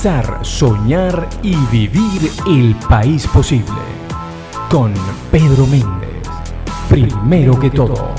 Soñar y vivir el país posible. Con Pedro Méndez. Primero que todo.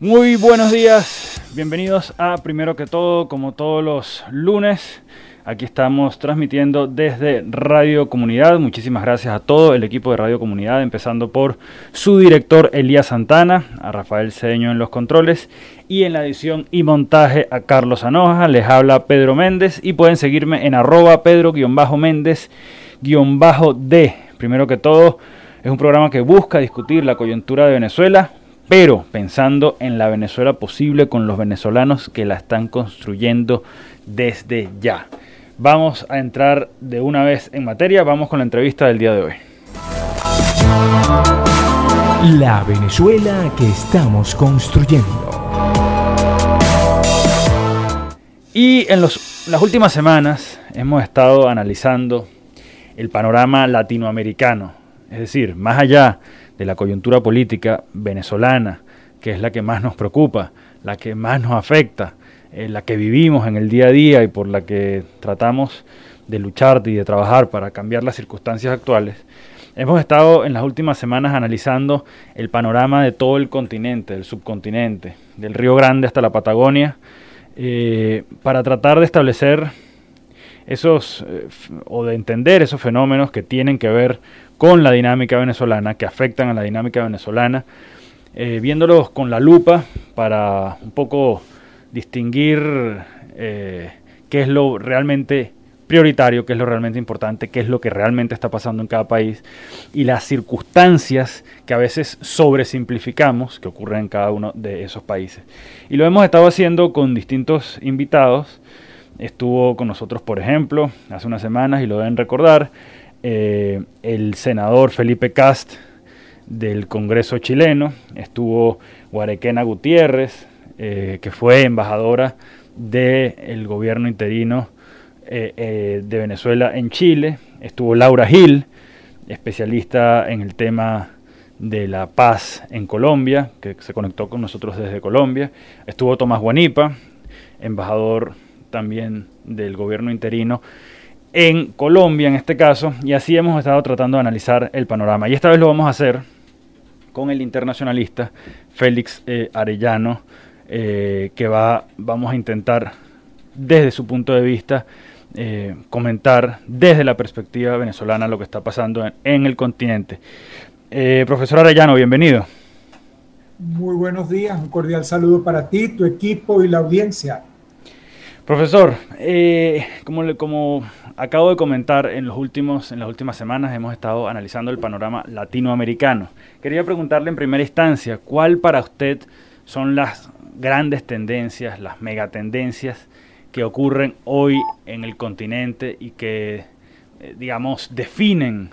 Muy buenos días, bienvenidos a Primero que todo, como todos los lunes. Aquí estamos transmitiendo desde Radio Comunidad. Muchísimas gracias a todo el equipo de Radio Comunidad, empezando por su director Elías Santana, a Rafael Cedeño en los controles y en la edición y montaje a Carlos Anoja. Les habla Pedro Méndez y pueden seguirme en arroba Pedro-Méndez-D. Primero que todo, es un programa que busca discutir la coyuntura de Venezuela, pero pensando en la Venezuela posible con los venezolanos que la están construyendo desde ya. Vamos a entrar de una vez en materia, vamos con la entrevista del día de hoy. La Venezuela que estamos construyendo. Y en los, las últimas semanas hemos estado analizando el panorama latinoamericano, es decir, más allá de la coyuntura política venezolana, que es la que más nos preocupa, la que más nos afecta, la que vivimos en el día a día y por la que tratamos de luchar y de trabajar para cambiar las circunstancias actuales, hemos estado en las últimas semanas analizando el panorama de todo el continente, del subcontinente, del Río Grande hasta la Patagonia, eh, para tratar de establecer esos eh, o de entender esos fenómenos que tienen que ver con la dinámica venezolana, que afectan a la dinámica venezolana, eh, viéndolos con la lupa para un poco distinguir eh, qué es lo realmente prioritario, qué es lo realmente importante, qué es lo que realmente está pasando en cada país y las circunstancias que a veces sobresimplificamos que ocurren en cada uno de esos países. Y lo hemos estado haciendo con distintos invitados. Estuvo con nosotros, por ejemplo, hace unas semanas, y lo deben recordar, eh, el senador Felipe Cast del Congreso chileno, estuvo Guarequena Gutiérrez, eh, que fue embajadora del gobierno interino eh, eh, de Venezuela en Chile. Estuvo Laura Gil, especialista en el tema de la paz en Colombia, que se conectó con nosotros desde Colombia. Estuvo Tomás Guanipa, embajador también del gobierno interino en Colombia en este caso, y así hemos estado tratando de analizar el panorama. Y esta vez lo vamos a hacer con el internacionalista Félix Arellano, eh, que va, vamos a intentar desde su punto de vista eh, comentar desde la perspectiva venezolana lo que está pasando en, el continente. Eh, profesor Arellano, bienvenido. Muy buenos días, un cordial saludo para ti, tu equipo y la audiencia. Profesor, como, como acabo de comentar en, los últimos, en las últimas semanas hemos estado analizando el panorama latinoamericano. Quería preguntarle en primera instancia, ¿cuál para usted son las grandes tendencias, las megatendencias que ocurren hoy en el continente y que, eh, digamos, definen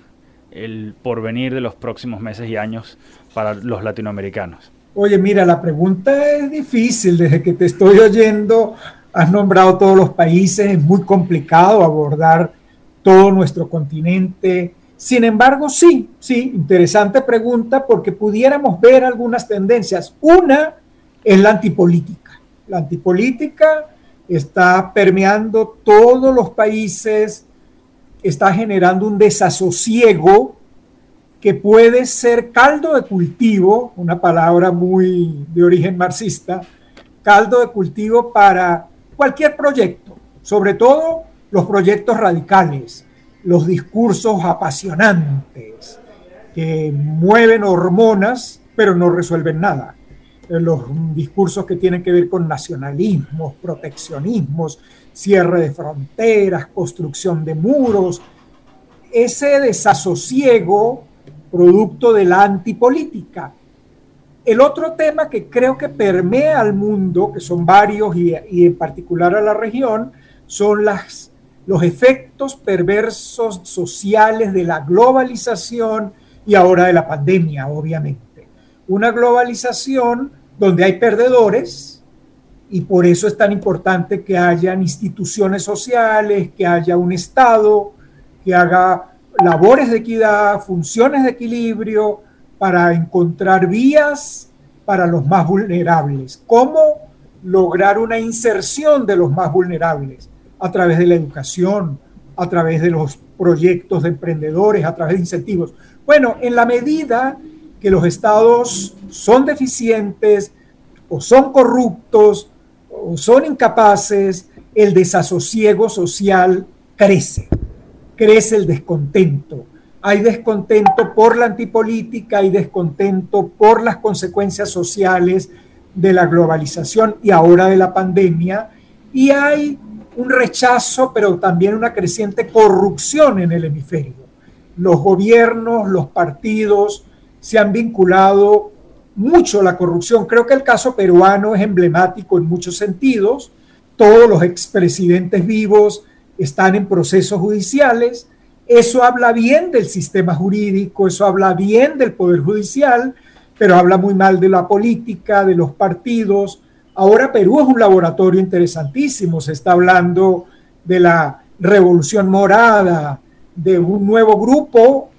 el porvenir de los próximos meses y años para los latinoamericanos? Oye, mira, la pregunta es difícil. Desde que te estoy oyendo, has nombrado todos los países, es muy complicado abordar todo nuestro continente. Sin embargo, sí, sí, interesante pregunta porque pudiéramos ver algunas tendencias. Una es la antipolítica. La antipolítica está permeando todos los países, está generando un desasosiego que puede ser caldo de cultivo, una palabra muy de origen marxista, caldo de cultivo para cualquier proyecto, sobre todo los proyectos radicales, los discursos apasionantes que mueven hormonas pero no resuelven nada los discursos que tienen que ver con nacionalismos, proteccionismos, cierre de fronteras, construcción de muros, ese desasosiego producto de la antipolítica. El otro tema que creo que permea al mundo, que son varios y, en particular a la región, son los efectos perversos sociales de la globalización y ahora de la pandemia, obviamente. Una globalización donde hay perdedores y por eso es tan importante que hayan instituciones sociales, que haya un Estado, que haga labores de equidad, funciones de equilibrio para encontrar vías para los más vulnerables. ¿Cómo lograr una inserción de los más vulnerables a través de la educación, a través de los proyectos de emprendedores, a través de incentivos. Bueno, en la medida que los estados son deficientes o son corruptos o son incapaces, el desasosiego social crece, crece el descontento. Hay descontento por la antipolítica, hay descontento por las consecuencias sociales de la globalización y ahora de la pandemia, y hay un rechazo, pero también una creciente corrupción en el hemisferio. Los gobiernos, los partidos se han vinculado mucho a la corrupción. Creo que el caso peruano es emblemático en muchos sentidos. Todos los expresidentes vivos están en procesos judiciales. Eso habla bien del sistema jurídico, eso habla bien del Poder Judicial, pero habla muy mal de la política, de los partidos. Ahora Perú es un laboratorio interesantísimo, se está hablando de la revolución morada, de un nuevo grupo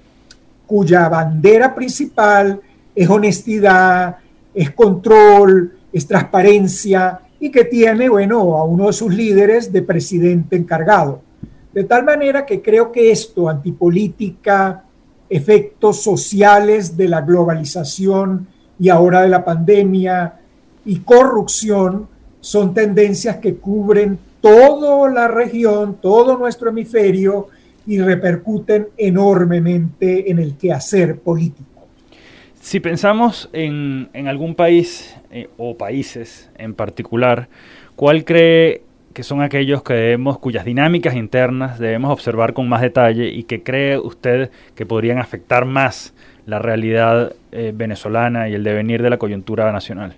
cuya bandera principal es honestidad, es control, es transparencia y que tiene, bueno, a uno de sus líderes de presidente encargado. De tal manera que creo que esto, antipolítica, efectos sociales de la globalización y ahora de la pandemia y corrupción son tendencias que cubren toda la región, todo nuestro hemisferio y repercuten enormemente en el quehacer político. Si pensamos en, algún país eh, o países en particular, ¿cuál cree que son aquellos que debemos, cuyas dinámicas internas debemos observar con más detalle y que cree usted que podrían afectar más la realidad eh, venezolana y el devenir de la coyuntura nacional?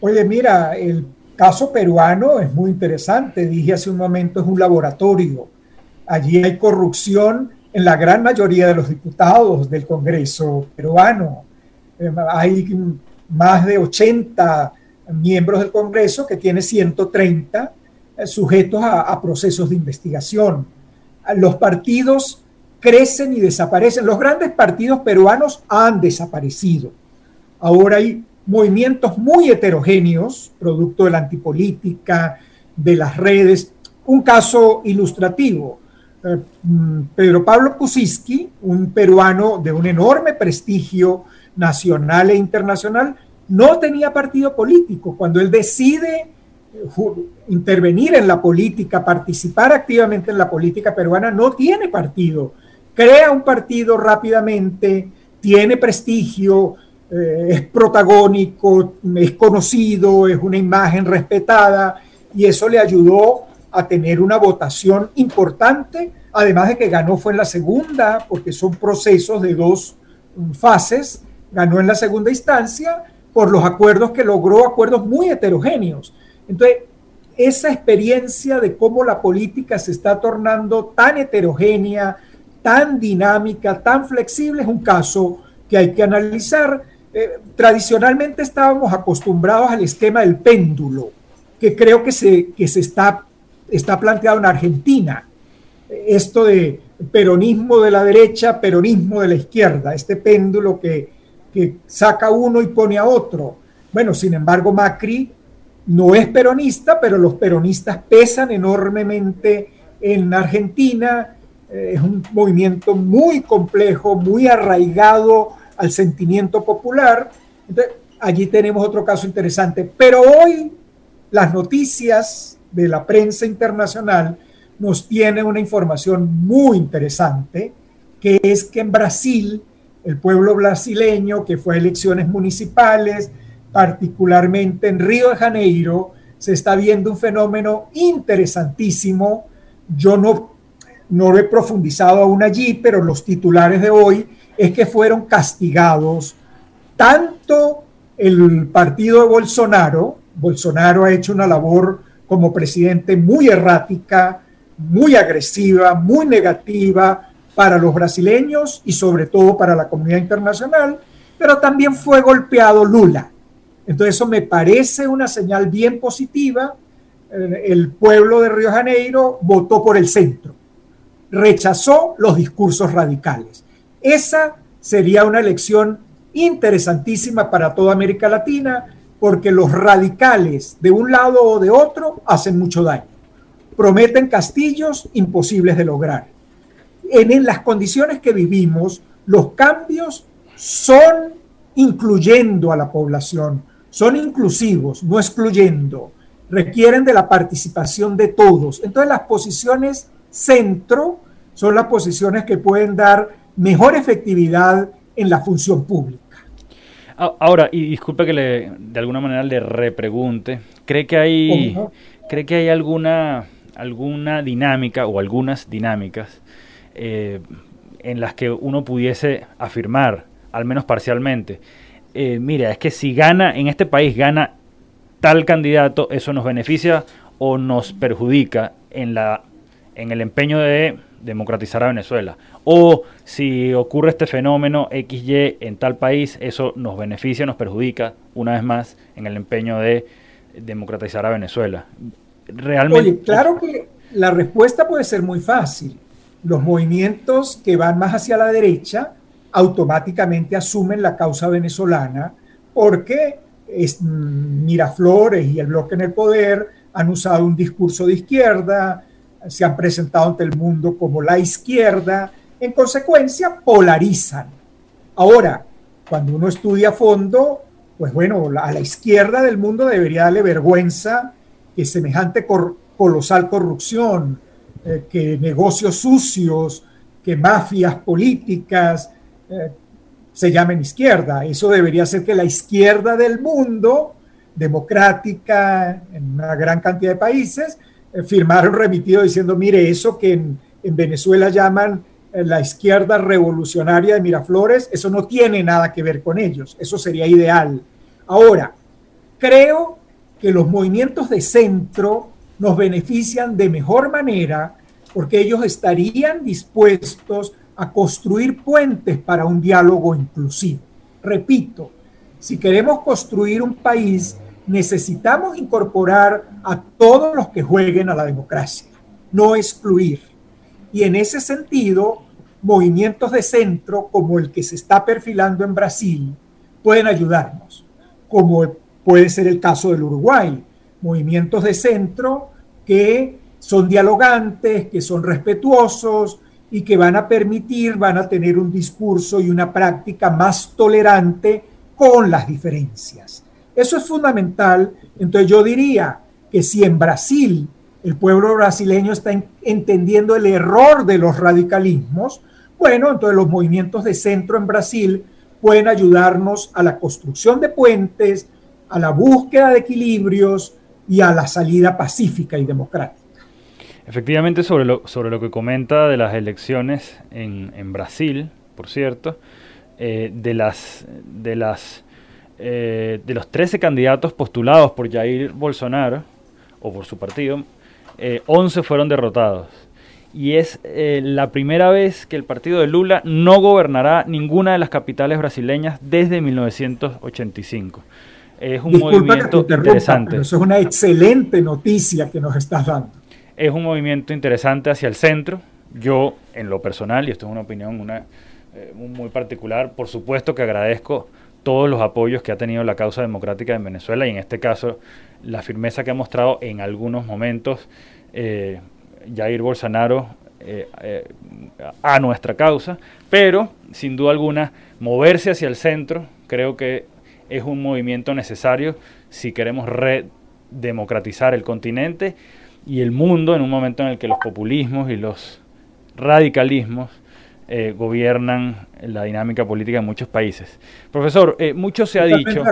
Oye, mira, el caso peruano es muy interesante. Dije hace un momento, es un laboratorio. Allí hay corrupción en la gran mayoría de los diputados del Congreso peruano. Eh, hay más de 80 miembros del Congreso que tiene 130 eh, sujetos a, procesos de investigación. Los partidos crecen y desaparecen. Los grandes partidos peruanos han desaparecido. Ahora hay movimientos muy heterogéneos, producto de la antipolítica, de las redes. Un caso ilustrativo. Eh, mm, Pedro Pablo Kuczynski, un peruano de un enorme prestigio nacional e internacional, no tenía partido político. Cuando él decide intervenir en la política, participar activamente en la política peruana, no tiene partido. Crea un partido rápidamente, tiene prestigio, eh, es protagónico, es conocido, es una imagen respetada y eso le ayudó a tener una votación importante, además de que ganó fue en la segunda, porque son procesos de dos fases, ganó en la segunda instancia por los acuerdos que logró, acuerdos muy heterogéneos. Entonces, esa experiencia de cómo la política se está tornando tan heterogénea, tan dinámica, tan flexible, es un caso que hay que analizar. Eh, tradicionalmente estábamos acostumbrados al esquema del péndulo, que creo que se, que se está, está planteado en Argentina. Esto de peronismo de la derecha, peronismo de la izquierda, este péndulo que, saca uno y pone a otro. Bueno, sin embargo, Macri no es peronista, pero los peronistas pesan enormemente en Argentina. Eh, es un movimiento muy complejo, muy arraigado al sentimiento popular. Entonces, allí tenemos otro caso interesante. Pero hoy las noticias de la prensa internacional nos tienen una información muy interesante, que es que en Brasil, el pueblo brasileño que fue a elecciones municipales, particularmente en Río de Janeiro, se está viendo un fenómeno interesantísimo. Yo no, no lo he profundizado aún allí, pero los titulares de hoy es que fueron castigados tanto el partido de Bolsonaro, Bolsonaro ha hecho una labor como presidente muy errática, muy agresiva, muy negativa para los brasileños y sobre todo para la comunidad internacional, pero también fue golpeado Lula. Entonces eso me parece una señal bien positiva. Eh, el pueblo de Río Janeiro votó por el centro, rechazó los discursos radicales. Esa sería una elección interesantísima para toda América Latina, porque los radicales de un lado o de otro hacen mucho daño. Prometen castillos imposibles de lograr. En, las condiciones que vivimos, los cambios son incluyendo a la población, son inclusivos, no excluyendo, requieren de la participación de todos. Entonces las posiciones centro son las posiciones que pueden dar mejor efectividad en la función pública. Ahora, y disculpe que le, de alguna manera le repregunte, ¿cree que hay, ¿cree que hay alguna, alguna dinámica o algunas dinámicas eh, en las que uno pudiese afirmar, al menos parcialmente, eh, mira, es que si gana, en este país gana tal candidato, eso nos beneficia o nos perjudica en, la, en el empeño de democratizar a Venezuela. O si ocurre este fenómeno XY en tal país, eso nos beneficia, nos perjudica, una vez más, en el empeño de democratizar a Venezuela. Realmente. Oye, claro que la respuesta puede ser muy fácil. Los movimientos que van más hacia la derecha automáticamente asumen la causa venezolana porque es, mm, Miraflores y el bloque en el poder han usado un discurso de izquierda, se han presentado ante el mundo como la izquierda, en consecuencia polarizan. Ahora, cuando uno estudia a fondo, pues bueno, a la izquierda del mundo debería darle vergüenza que semejante colosal corrupción, eh, que negocios sucios, que mafias políticas eh, se llamen izquierda. Eso debería ser que la izquierda del mundo, democrática en una gran cantidad de países, firmaron remitido diciendo, mire, eso que en, Venezuela llaman eh, la izquierda revolucionaria de Miraflores, eso no tiene nada que ver con ellos, eso sería ideal. Ahora, creo que los movimientos de centro nos benefician de mejor manera porque ellos estarían dispuestos a construir puentes para un diálogo inclusivo. Repito, si queremos construir un país necesitamos incorporar a todos los que jueguen a la democracia, no excluir. Y en ese sentido, movimientos de centro como el que se está perfilando en Brasil pueden ayudarnos, como puede ser el caso del Uruguay, movimientos de centro que son dialogantes, que son respetuosos y que van a permitir, van a tener un discurso y una práctica más tolerante con las diferencias. Eso es fundamental. Entonces yo diría que si en Brasil el pueblo brasileño está entendiendo el error de los radicalismos, bueno, entonces los movimientos de centro en Brasil pueden ayudarnos a la construcción de puentes, a la búsqueda de equilibrios y a la salida pacífica y democrática. Efectivamente, sobre lo, sobre lo que comenta de las elecciones en, en Brasil, por cierto, eh, de las, de las eh, de los 13 candidatos postulados por Jair Bolsonaro, o por su partido, 11 eh, fueron derrotados. Y es eh, la primera vez que el partido de Lula no gobernará ninguna de las capitales brasileñas desde 1985. Es un movimiento interesante. eso es una excelente noticia que nos estás dando. Es un movimiento interesante hacia el centro. Yo, en lo personal, y esto es una opinión una, muy particular, por supuesto que agradezco todos los apoyos que ha tenido la causa democrática en Venezuela y en este caso la firmeza que ha mostrado en algunos momentos eh, Jair Bolsonaro eh, eh, a nuestra causa, pero sin duda alguna moverse hacia el centro creo que es un movimiento necesario si queremos redemocratizar el continente y el mundo en un momento en el que los populismos y los radicalismos eh, gobiernan la dinámica política en muchos países. Profesor, eh, mucho se ha dicho,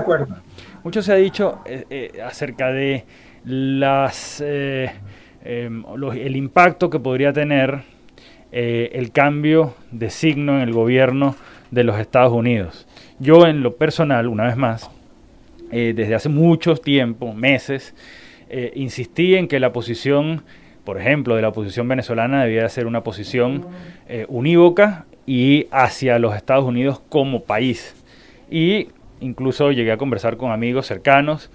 mucho se ha dicho eh, acerca de las, em, el impacto que podría tener el cambio de signo en el gobierno de los Estados Unidos. Yo en lo personal, una vez más, desde hace mucho tiempo, meses, insistí en que la posición por ejemplo, de la oposición venezolana debía ser una posición eh, unívoca y hacia los Estados Unidos como país. Y incluso llegué a conversar con amigos cercanos,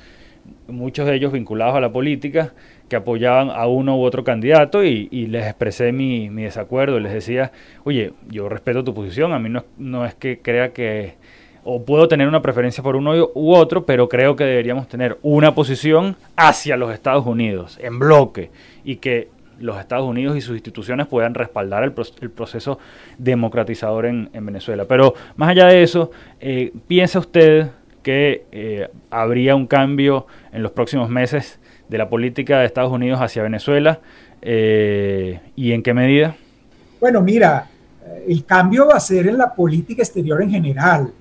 muchos de ellos vinculados a la política, que apoyaban a uno u otro candidato y, les expresé mi, desacuerdo. Les decía, oye, yo respeto tu posición, a mí no, no es que crea que o puedo tener una preferencia por uno u otro, pero creo que deberíamos tener una posición hacia los Estados Unidos, en bloque, y que los Estados Unidos y sus instituciones puedan respaldar el, proceso democratizador en, Venezuela. Pero más allá de eso, eh, ¿piensa usted que eh, habría un cambio en los próximos meses de la política de Estados Unidos hacia Venezuela? Eh, ¿Y en qué medida? Bueno, mira, el cambio va a ser en la política exterior en general,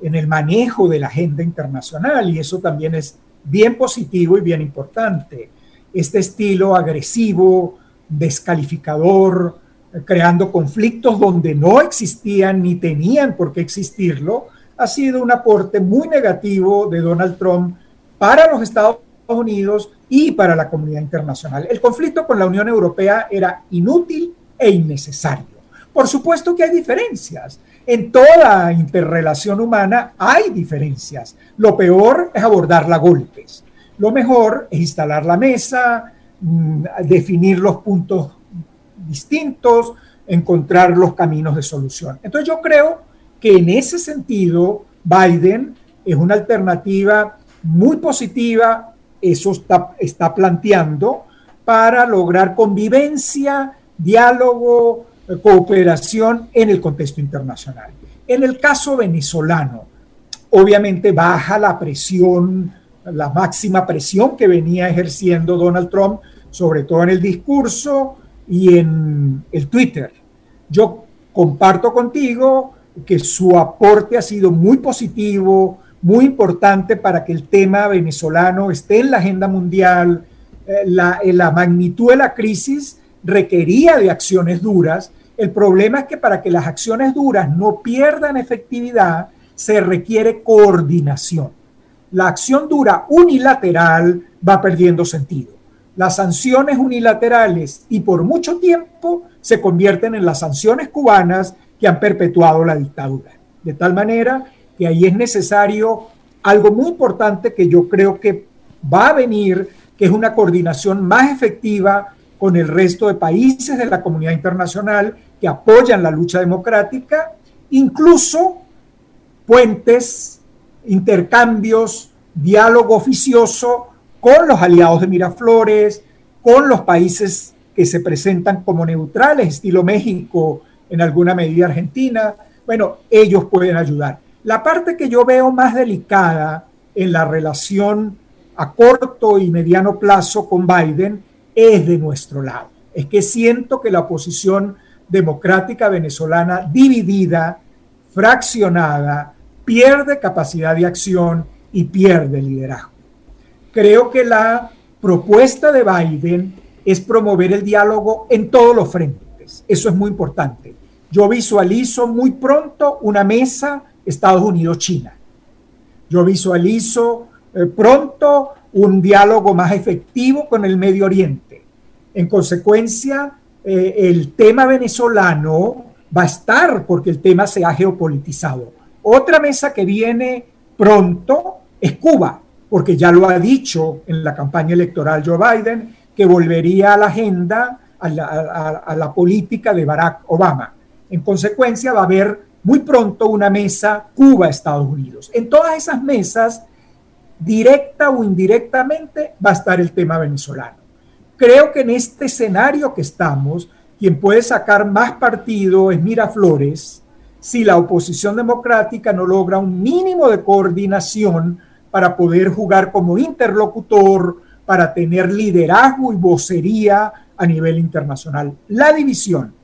en el manejo de la agenda internacional, y eso también es bien positivo y bien importante este estilo agresivo, descalificador, creando conflictos donde no existían ni tenían por qué existirlo, ha sido un aporte muy negativo de Donald Trump para los Estados Unidos y para la comunidad internacional. El conflicto con la Unión Europea era inútil e innecesario. Por supuesto que hay diferencias. En toda interrelación humana hay diferencias. Lo peor es abordarla a golpes. Lo mejor es instalar la mesa, mm, definir los puntos distintos, encontrar los caminos de solución. Entonces yo creo que en ese sentido Biden es una alternativa muy positiva, eso está, está planteando, para lograr convivencia, diálogo, cooperación en el contexto internacional. En el caso venezolano, obviamente baja la presión la máxima presión que venía ejerciendo Donald Trump, sobre todo en el discurso y en el Twitter. Yo comparto contigo que su aporte ha sido muy positivo, muy importante para que el tema venezolano esté en la agenda mundial. Eh, la, eh, la magnitud de la crisis requería de acciones duras. El problema es que para que las acciones duras no pierdan efectividad, se requiere coordinación la acción dura unilateral va perdiendo sentido. Las sanciones unilaterales y por mucho tiempo se convierten en las sanciones cubanas que han perpetuado la dictadura. De tal manera que ahí es necesario algo muy importante que yo creo que va a venir, que es una coordinación más efectiva con el resto de países de la comunidad internacional que apoyan la lucha democrática, incluso puentes intercambios, diálogo oficioso con los aliados de Miraflores, con los países que se presentan como neutrales, estilo México, en alguna medida Argentina. Bueno, ellos pueden ayudar. La parte que yo veo más delicada en la relación a corto y mediano plazo con Biden es de nuestro lado. Es que siento que la oposición democrática venezolana dividida, fraccionada, pierde capacidad de acción y pierde liderazgo. Creo que la propuesta de Biden es promover el diálogo en todos los frentes. Eso es muy importante. Yo visualizo muy pronto una mesa Estados Unidos-China. Yo visualizo eh, pronto un diálogo más efectivo con el Medio Oriente. En consecuencia, eh, el tema venezolano va a estar porque el tema se ha geopolitizado. Otra mesa que viene pronto es Cuba, porque ya lo ha dicho en la campaña electoral Joe Biden, que volvería a la agenda, a la, política de Barack Obama. En consecuencia, va a haber muy pronto una mesa Cuba-Estados Unidos. En todas esas mesas, directa o indirectamente, va a estar el tema venezolano. Creo que en este escenario que estamos, quien puede sacar más partido es Miraflores, si la oposición democrática no logra un mínimo de coordinación para poder jugar como interlocutor, para tener liderazgo y vocería a nivel internacional. La división,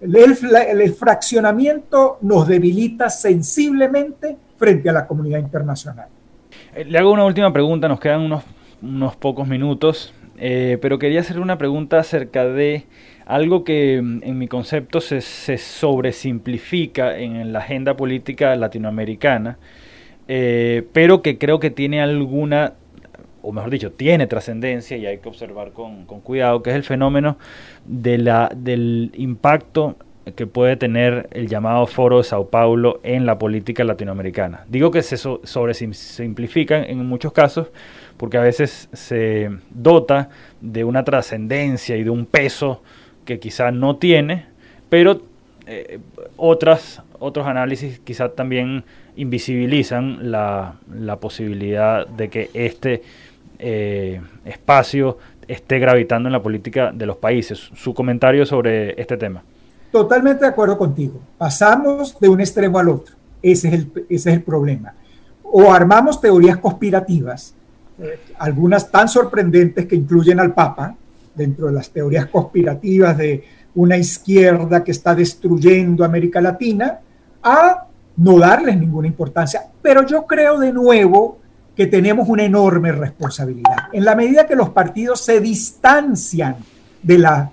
el, fraccionamiento nos debilita sensiblemente frente a la comunidad internacional. Eh, le hago una última pregunta, nos quedan unos, unos pocos minutos, eh, pero quería hacer una pregunta acerca de algo que mm, en mi concepto se, se sobresimplifica en la agenda política latinoamericana, eh, pero que creo que tiene alguna, o mejor dicho, tiene trascendencia y hay que observar con, cuidado, que es el fenómeno de la, del impacto que puede tener el llamado Foro de Sao Paulo en la política latinoamericana. Digo que se sobresimplifican en muchos casos porque a veces se dota de una trascendencia y de un peso que quizá no tiene, pero eh, otras, otros análisis quizás también invisibilizan la, la, posibilidad de que este eh, espacio esté gravitando en la política de los países. Su comentario sobre este tema. Totalmente de acuerdo contigo. Pasamos de un extremo al otro. Ese es el, ese es el problema. O armamos teorías conspirativas, algunas tan sorprendentes que incluyen al Papa, dentro de las teorías conspirativas de una izquierda que está destruyendo América Latina, a no darles ninguna importancia. Pero yo creo de nuevo que tenemos una enorme responsabilidad. En la medida que los partidos se distancian de la,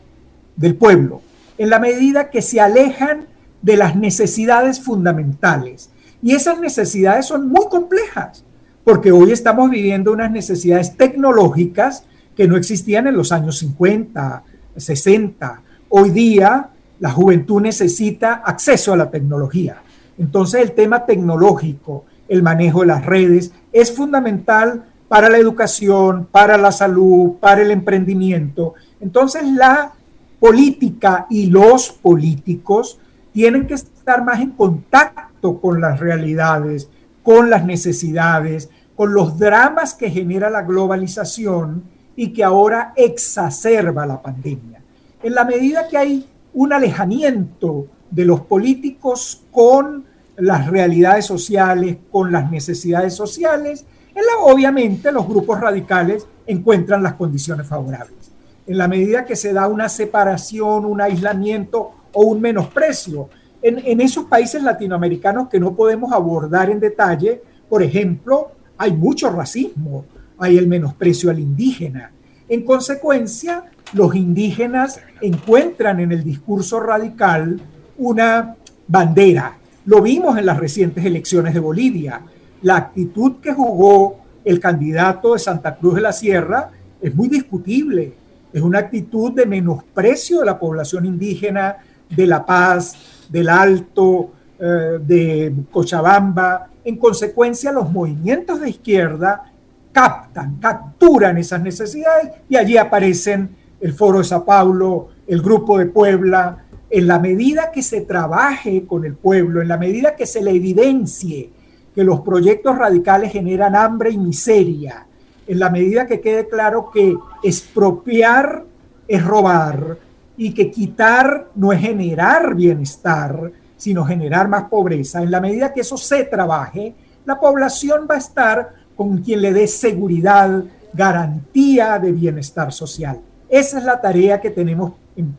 del pueblo, en la medida que se alejan de las necesidades fundamentales. Y esas necesidades son muy complejas, porque hoy estamos viviendo unas necesidades tecnológicas que no existían en los años 50, 60. Hoy día la juventud necesita acceso a la tecnología. Entonces el tema tecnológico, el manejo de las redes, es fundamental para la educación, para la salud, para el emprendimiento. Entonces la política y los políticos tienen que estar más en contacto con las realidades, con las necesidades, con los dramas que genera la globalización y que ahora exacerba la pandemia. En la medida que hay un alejamiento de los políticos con las realidades sociales, con las necesidades sociales, en la, obviamente los grupos radicales encuentran las condiciones favorables. En la medida que se da una separación, un aislamiento o un menosprecio, en, esos países latinoamericanos que no podemos abordar en detalle, por ejemplo, hay mucho racismo, hay el menosprecio al indígena. En consecuencia, los indígenas encuentran en el discurso radical una bandera, lo vimos en las recientes elecciones de Bolivia. La actitud que jugó el candidato de Santa Cruz de la Sierra es muy discutible. Es una actitud de menosprecio de la población indígena de La Paz, del Alto, eh, de Cochabamba. En consecuencia, los movimientos de izquierda captan, capturan esas necesidades y allí aparecen el Foro de Sao Paulo, el Grupo de Puebla, en la medida que se trabaje con el pueblo, en la medida que se le evidencie que los proyectos radicales generan hambre y miseria, en la medida que quede claro que expropiar es robar y que quitar no es generar bienestar, sino generar más pobreza, en la medida que eso se trabaje, la población va a estar con quien le dé seguridad, garantía de bienestar social. Esa es la tarea que tenemos en,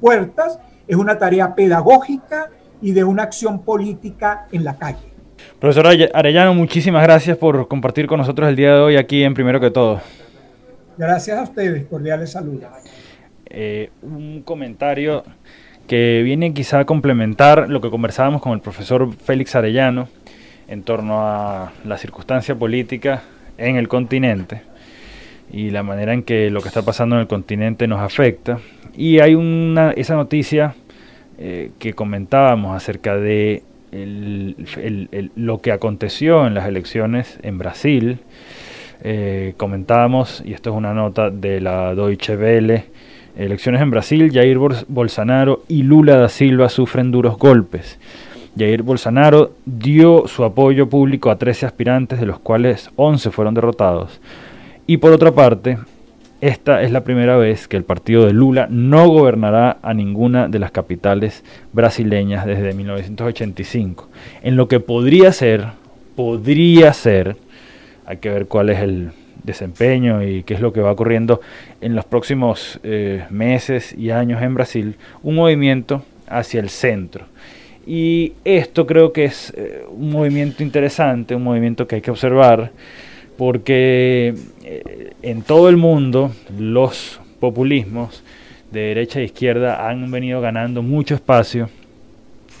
puertas, es una tarea pedagógica y de una acción política en la calle. Profesor Arellano, muchísimas gracias por compartir con nosotros el día de hoy aquí en Primero que Todo. Gracias a ustedes, cordiales saludos. Eh, un comentario que viene quizá a complementar lo que conversábamos con el profesor Félix Arellano en torno a la circunstancia política en el continente y la manera en que lo que está pasando en el continente nos afecta. Y hay una, esa noticia eh, que comentábamos acerca de lo que aconteció en las elecciones en Brasil. Eh, comentábamos, y esto es una nota de la Deutsche Welle, elecciones en Brasil, Jair Bolsonaro y Lula da Silva sufren duros golpes. Jair Bolsonaro dio su apoyo público a 13 aspirantes, de los cuales 11 fueron derrotados. Y por otra parte, esta es la primera vez que el partido de Lula no gobernará a ninguna de las capitales brasileñas desde 1985. En lo que podría ser, podría ser, hay que ver cuál es el desempeño y qué es lo que va ocurriendo en los próximos eh, meses y años en Brasil, un movimiento hacia el centro. Y esto creo que es eh, un movimiento interesante, un movimiento que hay que observar porque eh, en todo el mundo los populismos de derecha e izquierda han venido ganando mucho espacio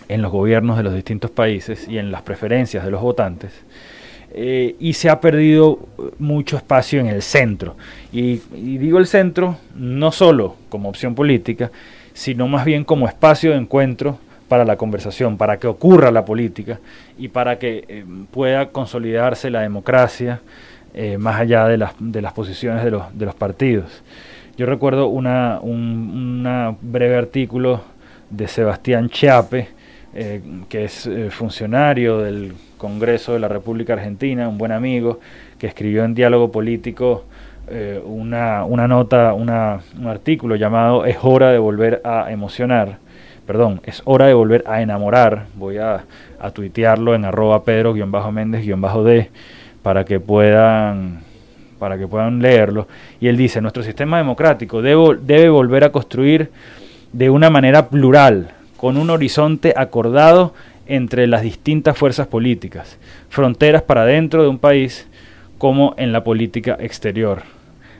en los gobiernos de los distintos países y en las preferencias de los votantes. Eh, y se ha perdido mucho espacio en el centro. Y, digo el centro no solo como opción política, sino más bien como espacio de encuentro para la conversación, para que ocurra la política y para que eh, pueda consolidarse la democracia eh, más allá de las, de las posiciones de los, de los partidos. Yo recuerdo una, un breve artículo de Sebastián Chiape, eh, que es eh, funcionario del Congreso de la República Argentina, un buen amigo, que escribió en Diálogo Político eh, una, una, nota, una, un artículo llamado Es hora de volver a emocionar, perdón, es hora de volver a enamorar, voy a, a tuitearlo en arroba pedro-méndez-d para que puedan para que puedan leerlo. Y él dice, nuestro sistema democrático debe, debe volver a construir de una manera plural, con un horizonte acordado entre las distintas fuerzas políticas, fronteras para dentro de un país como en la política exterior.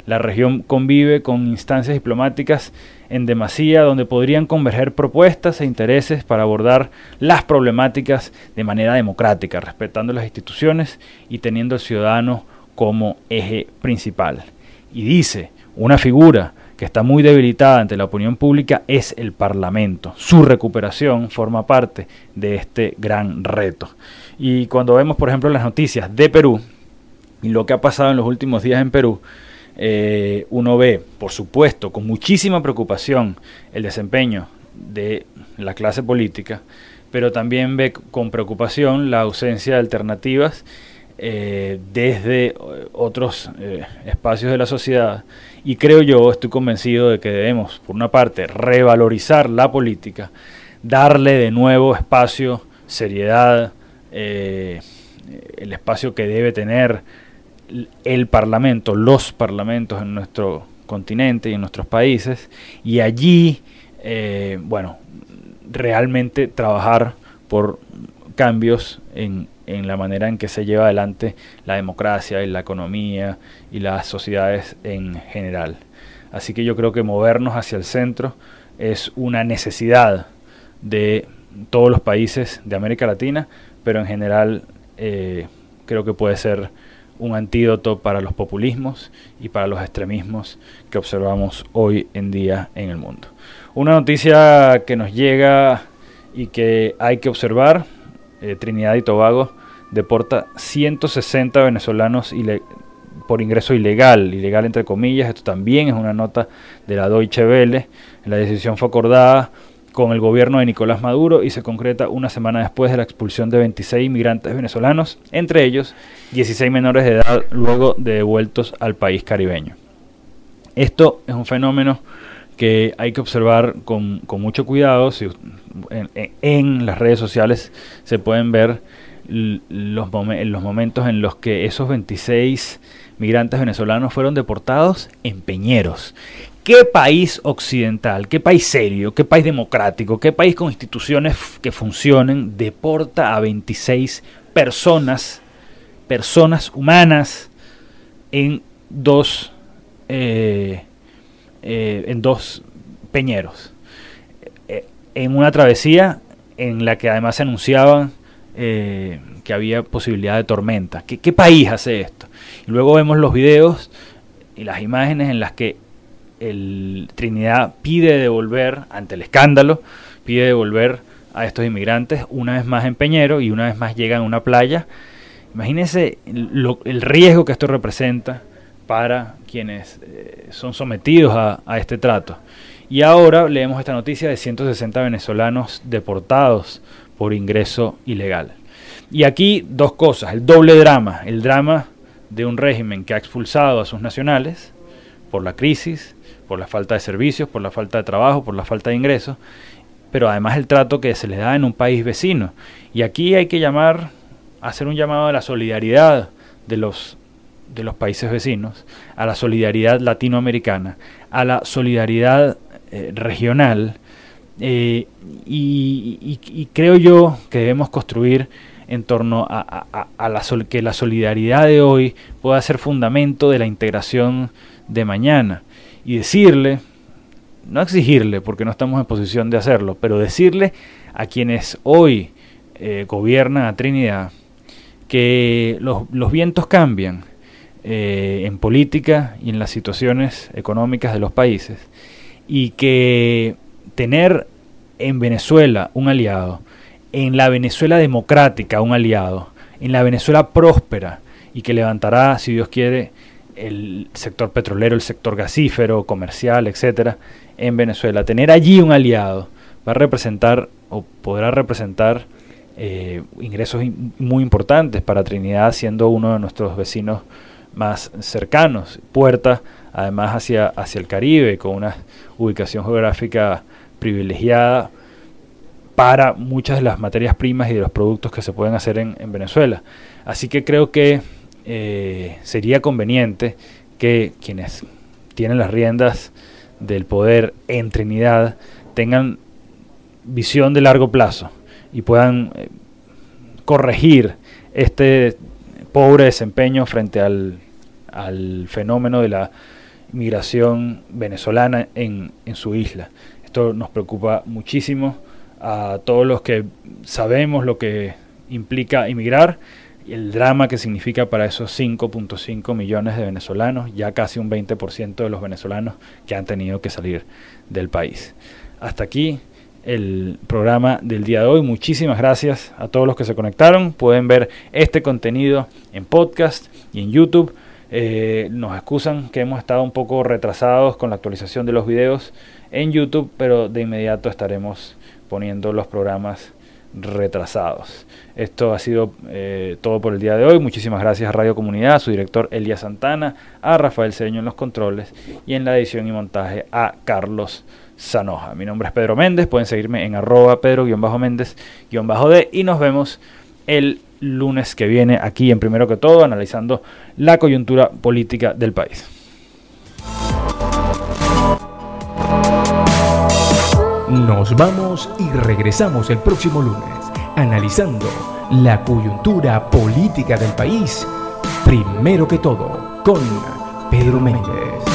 La región convive con instancias diplomáticas en demasía donde podrían converger propuestas e intereses para abordar las problemáticas de manera democrática, respetando las instituciones y teniendo al ciudadano como eje principal. Y dice, una figura que está muy debilitada ante la opinión pública es el Parlamento. Su recuperación forma parte de este gran reto. Y cuando vemos, por ejemplo, las noticias de Perú y lo que ha pasado en los últimos días en Perú, eh, uno ve, por supuesto, con muchísima preocupación el desempeño de la clase política, pero también ve con preocupación la ausencia de alternativas eh, desde eh, otros espacios de la sociedad y creo yo, estoy convencido de que debemos, por una parte, revalorizar la política, darle de nuevo espacio, seriedad, el espacio que debe tener el Parlamento, los parlamentos en nuestro continente y en nuestros países, y allí, bueno, realmente trabajar por cambios en, en la manera en que se lleva adelante la democracia y la economía y las sociedades en general. Así que yo creo que movernos hacia el centro es una necesidad de todos los países de América Latina, pero en general eh, creo que puede ser un antídoto para los populismos y para los extremismos que observamos hoy en día en el mundo. Una noticia que nos llega y que hay que observar, eh, Trinidad y Tobago deporta 160 venezolanos por ingreso ilegal, ilegal entre comillas, esto también es una nota de la Deutsche Welle, la decisión fue acordada con el gobierno de Nicolás Maduro y se concreta una semana después de la expulsión de 26 inmigrantes venezolanos, entre ellos 16 menores de edad luego de devueltos al país caribeño. Esto es un fenómeno que hay que observar con, mucho cuidado. Si, en las redes sociales se pueden ver los, los momentos en los que esos 26 migrantes venezolanos fueron deportados en Peñeros. ¿Qué país occidental, qué país serio, qué país democrático, qué país con instituciones que funcionen deporta a 26 personas, personas humanas, en dos, eh, eh, en dos peñeros? Eh, en una travesía en la que además se anunciaban eh, que había posibilidad de tormenta. ¿Qué, país hace esto? Y luego vemos los videos y las imágenes en las que el Trinidad pide devolver, ante el escándalo, pide devolver a estos inmigrantes una vez más en Peñero y una vez más llegan a una playa. Imagínense el riesgo que esto representa para quienes eh, son sometidos a, a, este trato. Y ahora leemos esta noticia de 160 venezolanos deportados por ingreso ilegal. Y aquí dos cosas, el doble drama, el drama de un régimen que ha expulsado a sus nacionales por la crisis, por la falta de servicios, por la falta de trabajo, por la falta de ingresos, pero además el trato que se les da en un país vecino. Y aquí hay que llamar, hacer un llamado a la solidaridad de los, de los países vecinos, a la solidaridad latinoamericana, a la solidaridad eh, regional, eh, y, creo yo que debemos construir en torno a, la que la solidaridad de hoy pueda ser fundamento de la integración de mañana. Y decirle, no exigirle, porque no estamos en posición de hacerlo, pero decirle a quienes hoy eh, gobiernan a Trinidad que los, vientos cambian eh, en política y en las situaciones económicas de los países y que tener en Venezuela un aliado, en la Venezuela democrática un aliado, en la Venezuela próspera y que levantará, si Dios quiere, el sector petrolero, el sector gasífero, comercial, etcétera, en Venezuela. Tener allí un aliado va a representar o podrá representar eh, ingresos muy importantes para Trinidad, siendo uno de nuestros vecinos más cercanos, puerta además hacia, hacia el Caribe, con una ubicación geográfica privilegiada para muchas de las materias primas y de los productos que se pueden hacer en, Venezuela. Así que creo que eh, sería conveniente que quienes tienen las riendas del poder en Trinidad tengan visión de largo plazo y puedan eh, corregir este pobre desempeño frente al, al, fenómeno de la migración venezolana en, en su isla. Esto nos preocupa muchísimo a todos los que sabemos lo que implica emigrar y el drama que significa para esos 5.5 millones de venezolanos, ya casi un 20% de los venezolanos que han tenido que salir del país. Hasta aquí el programa del día de hoy. Muchísimas gracias a todos los que se conectaron. Pueden ver este contenido en podcast y en YouTube. Eh, nos excusan que hemos estado un poco retrasados con la actualización de los videos en YouTube, pero de inmediato estaremos poniendo los programas retrasados. Esto ha sido eh, todo por el día de hoy. Muchísimas gracias a Radio Comunidad, a su director Elías Santana, a Rafael Cedeño en los controles y en la edición y montaje a Carlos Sanoja. Mi nombre es Pedro Méndez, pueden seguirme en arroba pedro-méndez-d y nos vemos el lunes que viene aquí en Primero que Todo, analizando la coyuntura política del país. Nos vamos y regresamos el próximo lunes, analizando la coyuntura política del país. Primero que todo, con Pedro Méndez.